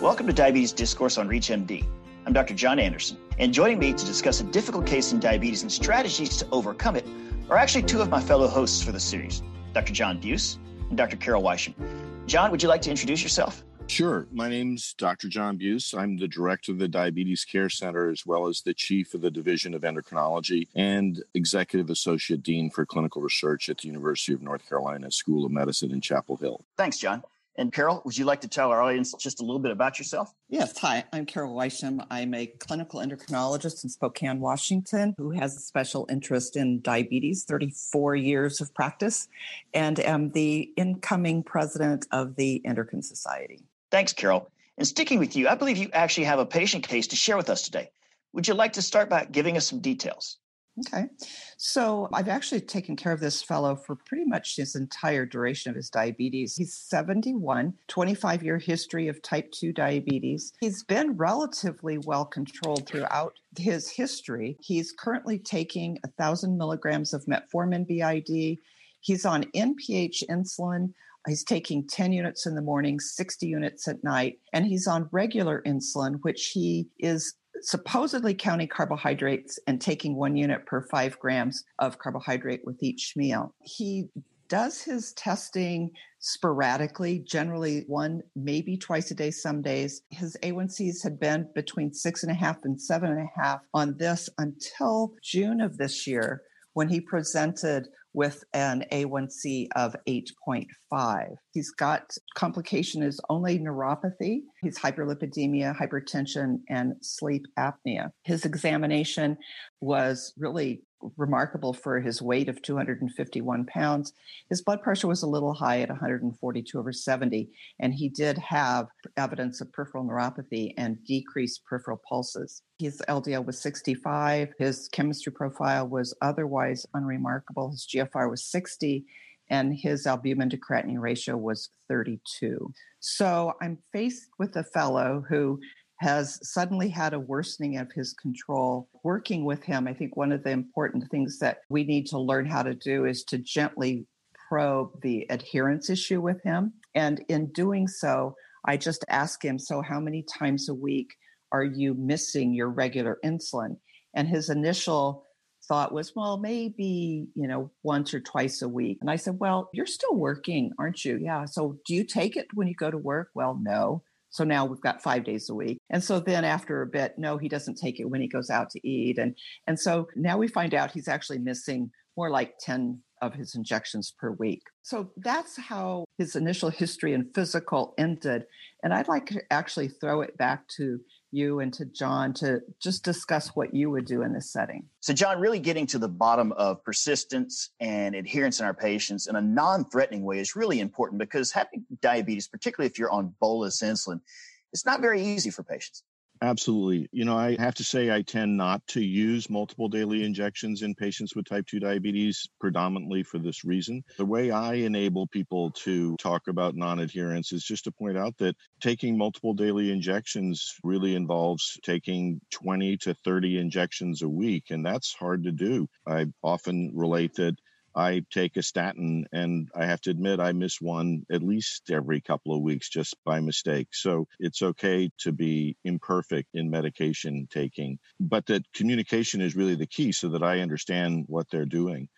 Welcome to Diabetes Discourse on ReachMD. I'm Dr. John Anderson, and joining me to discuss a difficult case in diabetes and strategies to overcome it are actually two of my fellow hosts for the series, Dr. John Buse and Dr. Carol Wysham. John, would you like to introduce yourself? Sure. My name's Dr. John Buse. I'm the director of the Diabetes Care Center, as well as the chief of the Division of Endocrinology and executive associate dean for clinical research at the University of North Carolina School of Medicine in Chapel Hill. Thanks, John. And Carol, would you like to tell our audience just a little bit about yourself? Yes. Hi, I'm Carol Wysham. I'm a clinical endocrinologist in Spokane, Washington, who has a special interest in diabetes, 34 years of practice, and am the incoming president of the Endocrine Society. Thanks, Carol. And sticking with you, I believe you actually have a patient case to share with us today. Would you like to start by giving us some details? Okay. So I've actually taken care of this fellow for pretty much his entire duration of his diabetes. He's 71, 25 year history of type 2 diabetes. He's been relatively well controlled throughout his history. He's currently taking 1,000 milligrams of metformin BID. He's on NPH insulin. He's taking 10 units in the morning, 60 units at night, and he's on regular insulin, which he is supposedly counting carbohydrates and taking one unit per five grams of carbohydrate with each meal. He does his testing sporadically, generally one, maybe twice a day, some days. His A1Cs had been between six and a half and seven and a half on this until June of this year when he presented with an A1C of 8.5. He's got complication is only neuropathy. He's hyperlipidemia, hypertension, and sleep apnea. His examination was really remarkable for his weight of 251 pounds. His blood pressure was a little high at 142 over 70, and he did have evidence of peripheral neuropathy and decreased peripheral pulses. His LDL was 65. His chemistry profile was otherwise unremarkable. His GFR was 60 and his albumin to creatinine ratio was 32. So I'm faced with a fellow who has suddenly had a worsening of his control. Working with him, I think one of the important things that we need to learn how to do is to gently probe the adherence issue with him. And in doing so, I just ask him, So, how many times a week are you missing your regular insulin? And his initial thought was, well, maybe, you know, once or twice a week. And I said, well, you're still working, aren't you? Yeah. So do you take it when you go to work? Well, no. So now we've got five days a week. And so then after a bit, no, he doesn't take it when he goes out to eat. And and so now we find out he's actually missing more like 10 of his injections per week. So that's how his initial history and physical ended. And I'd like to actually throw it back to you and to John to just discuss what you would do in this setting. So, John, really getting to the bottom of persistence and adherence in our patients in a non threatening way is really important because having diabetes, particularly if you're on bolus insulin, it's not very easy for patients. Absolutely. You know, I have to say, I tend not to use multiple daily injections in patients with type 2 diabetes predominantly for this reason. The way I enable people to talk about non adherence is just to point out that taking multiple daily injections really involves taking 20 to 30 injections a week, and that's hard to do. I often relate that I take a statin and I have to admit I miss one at least every couple of weeks just by mistake. So it's okay to be imperfect in medication taking, but that communication is really the key so that I understand what they're doing.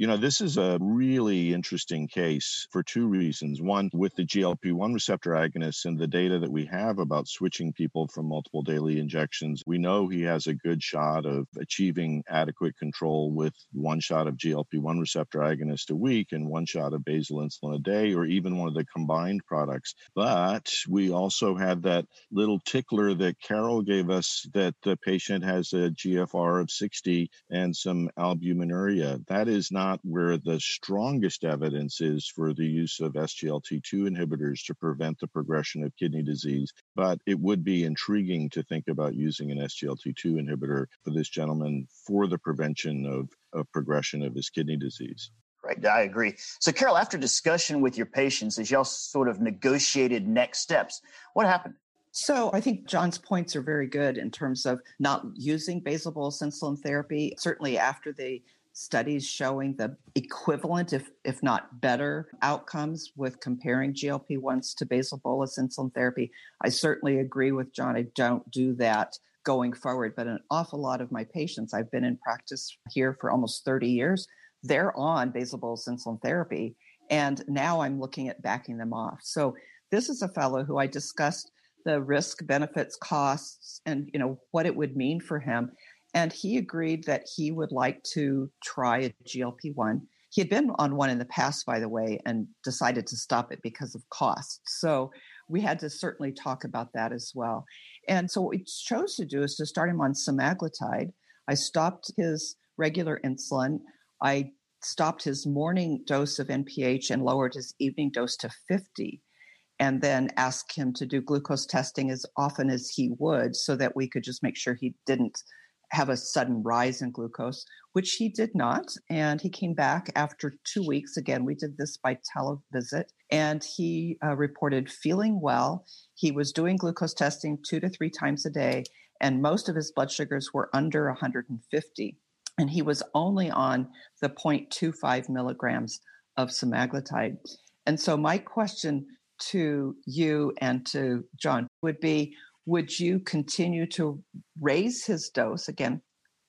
You know, this is a really interesting case for two reasons. One, with the GLP 1 receptor agonists and the data that we have about switching people from multiple daily injections, we know he has a good shot of achieving adequate control with one shot of GLP 1 receptor agonist a week and one shot of basal insulin a day, or even one of the combined products. But we also had that little tickler that Carol gave us that the patient has a GFR of 60 and some albuminuria. That is not not where the strongest evidence is for the use of SGLT2 inhibitors to prevent the progression of kidney disease. But it would be intriguing to think about using an SGLT2 inhibitor for this gentleman for the prevention of, of progression of his kidney disease. Right, I agree. So, Carol, after discussion with your patients, as y'all sort of negotiated next steps, what happened? So I think John's points are very good in terms of not using basal bolus insulin therapy. Certainly after the studies showing the equivalent, if, if not better, outcomes with comparing GLP 1s to basal bolus insulin therapy. I certainly agree with John. I don't do that going forward, but an awful lot of my patients, I've been in practice here for almost 30 years, they're on basal bolus insulin therapy. And now I'm looking at backing them off. So this is a fellow who I discussed the risk, benefits, costs, and you know what it would mean for him. And he agreed that he would like to try a GLP one. He had been on one in the past, by the way, and decided to stop it because of cost. So we had to certainly talk about that as well. And so what we chose to do is to start him on semaglutide. I stopped his regular insulin. I stopped his morning dose of NPH and lowered his evening dose to 50 and then asked him to do glucose testing as often as he would so that we could just make sure he didn't have a sudden rise in glucose, which he did not. And he came back after two weeks. Again, we did this by televisit, and he uh, reported feeling well. He was doing glucose testing two to three times a day, and most of his blood sugars were under 150. And he was only on the 0.25 milligrams of semaglutide. And so, my question to you and to John would be would you continue to raise his dose again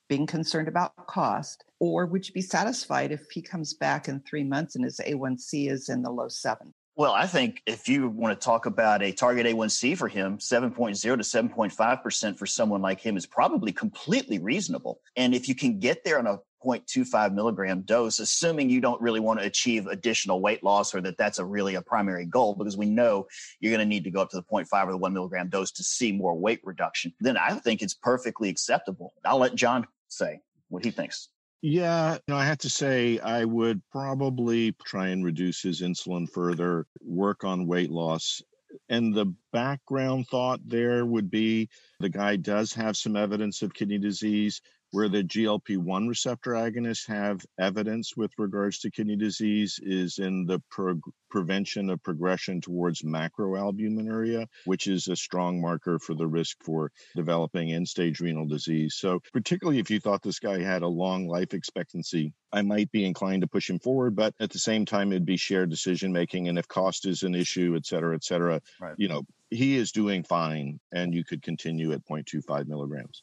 being concerned about cost or would you be satisfied if he comes back in 3 months and his A1C is in the low 7 well, I think if you want to talk about a target A1C for him, 7.0 to 7.5% for someone like him is probably completely reasonable. And if you can get there on a 0.25 milligram dose, assuming you don't really want to achieve additional weight loss or that that's a really a primary goal, because we know you're going to need to go up to the 0.5 or the 1 milligram dose to see more weight reduction, then I think it's perfectly acceptable. I'll let John say what he thinks. Yeah, you know, I have to say I would probably try and reduce his insulin further, work on weight loss. And the background thought there would be the guy does have some evidence of kidney disease where the GLP 1 receptor agonists have evidence with regards to kidney disease is in the prevention of progression towards macroalbuminuria, which is a strong marker for the risk for developing end stage renal disease. So, particularly if you thought this guy had a long life expectancy, I might be inclined to push him forward, but at the same time, it'd be shared decision making. And if cost is an issue, et cetera, et cetera, right. you know, he is doing fine and you could continue at 0.25 milligrams.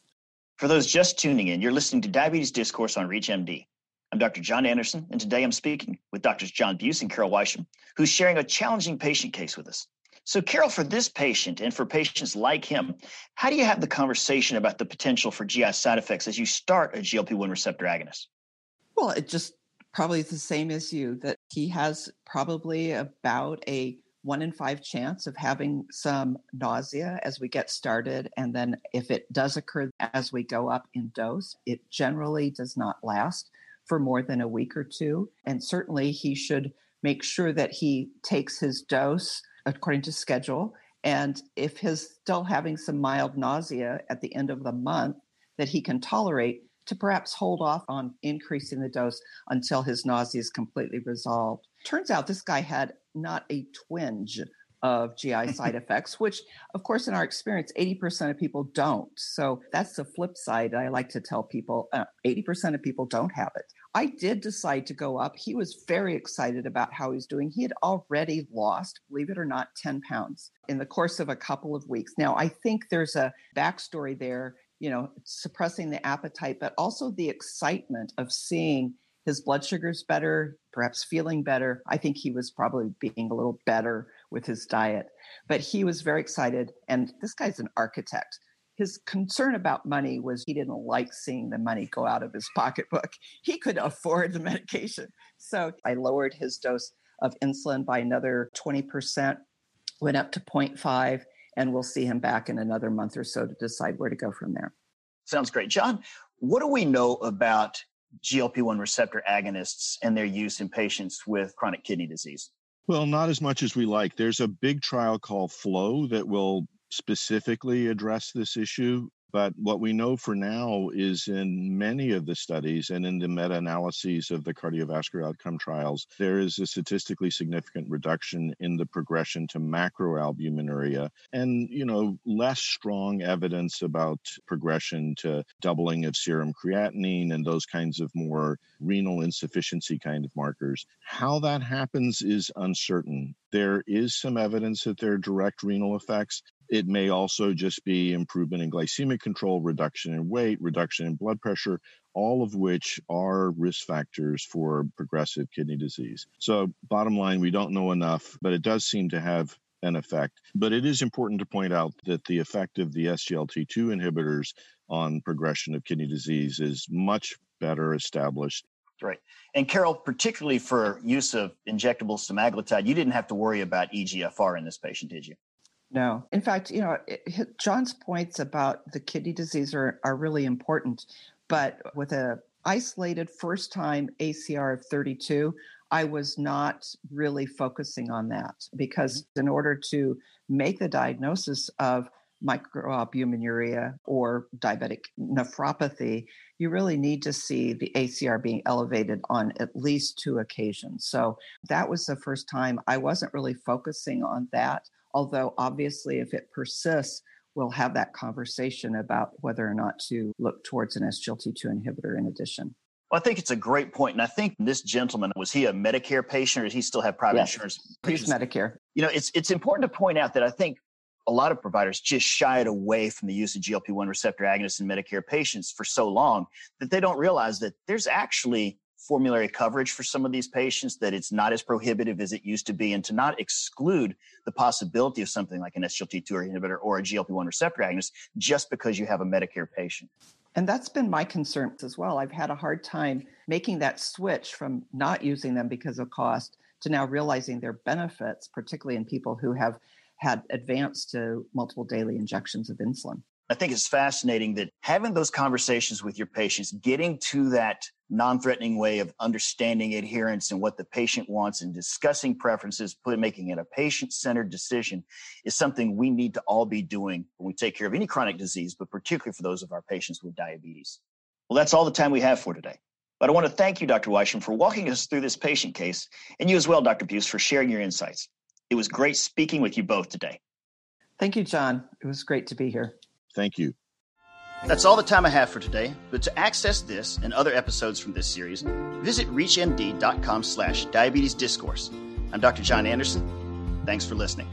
For those just tuning in, you're listening to Diabetes Discourse on ReachMD. I'm Dr. John Anderson, and today I'm speaking with Drs. John Buse and Carol Wysham, who's sharing a challenging patient case with us. So, Carol, for this patient and for patients like him, how do you have the conversation about the potential for GI side effects as you start a GLP 1 receptor agonist? Well, it just probably is the same as you that he has probably about a one in five chance of having some nausea as we get started. And then if it does occur as we go up in dose, it generally does not last for more than a week or two. And certainly he should make sure that he takes his dose according to schedule. And if he's still having some mild nausea at the end of the month that he can tolerate, to perhaps hold off on increasing the dose until his nausea is completely resolved. Turns out this guy had not a twinge of GI side effects, which, of course, in our experience, 80% of people don't. So that's the flip side. I like to tell people uh, 80% of people don't have it. I did decide to go up. He was very excited about how he's doing. He had already lost, believe it or not, 10 pounds in the course of a couple of weeks. Now, I think there's a backstory there, you know, suppressing the appetite, but also the excitement of seeing his blood sugars better, perhaps feeling better. I think he was probably being a little better with his diet, but he was very excited. And this guy's an architect. His concern about money was he didn't like seeing the money go out of his pocketbook. He could afford the medication. So I lowered his dose of insulin by another 20%, went up to 0.5, and we'll see him back in another month or so to decide where to go from there. Sounds great. John, what do we know about GLP 1 receptor agonists and their use in patients with chronic kidney disease? Well, not as much as we like. There's a big trial called FLOW that will specifically address this issue. But what we know for now is in many of the studies and in the meta analyses of the cardiovascular outcome trials, there is a statistically significant reduction in the progression to macroalbuminuria and, you know, less strong evidence about progression to doubling of serum creatinine and those kinds of more renal insufficiency kind of markers. How that happens is uncertain. There is some evidence that there are direct renal effects, it may also just be improvement in glycemic control, reduction in weight, reduction in blood pressure, all of which are risk factors for progressive kidney disease. So, bottom line, we don't know enough, but it does seem to have an effect. But it is important to point out that the effect of the SGLT2 inhibitors on progression of kidney disease is much better established Right. And Carol, particularly for use of injectable semaglutide, you didn't have to worry about EGFR in this patient, did you? No. In fact, you know, it, John's points about the kidney disease are, are really important. But with a isolated first time ACR of 32, I was not really focusing on that because mm-hmm. in order to make the diagnosis of microalbuminuria or diabetic nephropathy, you really need to see the ACR being elevated on at least two occasions. So that was the first time I wasn't really focusing on that. Although, obviously, if it persists, we'll have that conversation about whether or not to look towards an SGLT2 inhibitor in addition. Well, I think it's a great point. And I think this gentleman, was he a Medicare patient or does he still have private yes, insurance? He's Medicare. You know, it's, it's important to point out that I think a lot of providers just shied away from the use of GLP-1 receptor agonists in Medicare patients for so long that they don't realize that there's actually formulary coverage for some of these patients, that it's not as prohibitive as it used to be, and to not exclude the possibility of something like an SGLT2 inhibitor or a GLP1 receptor agonist just because you have a Medicare patient. And that's been my concern as well. I've had a hard time making that switch from not using them because of cost to now realizing their benefits, particularly in people who have had advanced to multiple daily injections of insulin. I think it's fascinating that having those conversations with your patients, getting to that non threatening way of understanding adherence and what the patient wants and discussing preferences, making it a patient centered decision is something we need to all be doing when we take care of any chronic disease, but particularly for those of our patients with diabetes. Well, that's all the time we have for today. But I want to thank you, Dr. Wysham, for walking us through this patient case, and you as well, Dr. Buse, for sharing your insights. It was great speaking with you both today. Thank you, John. It was great to be here. Thank you. That's all the time I have for today, but to access this and other episodes from this series, visit reachmd.com slash diabetes discourse. I'm Dr. John Anderson. Thanks for listening.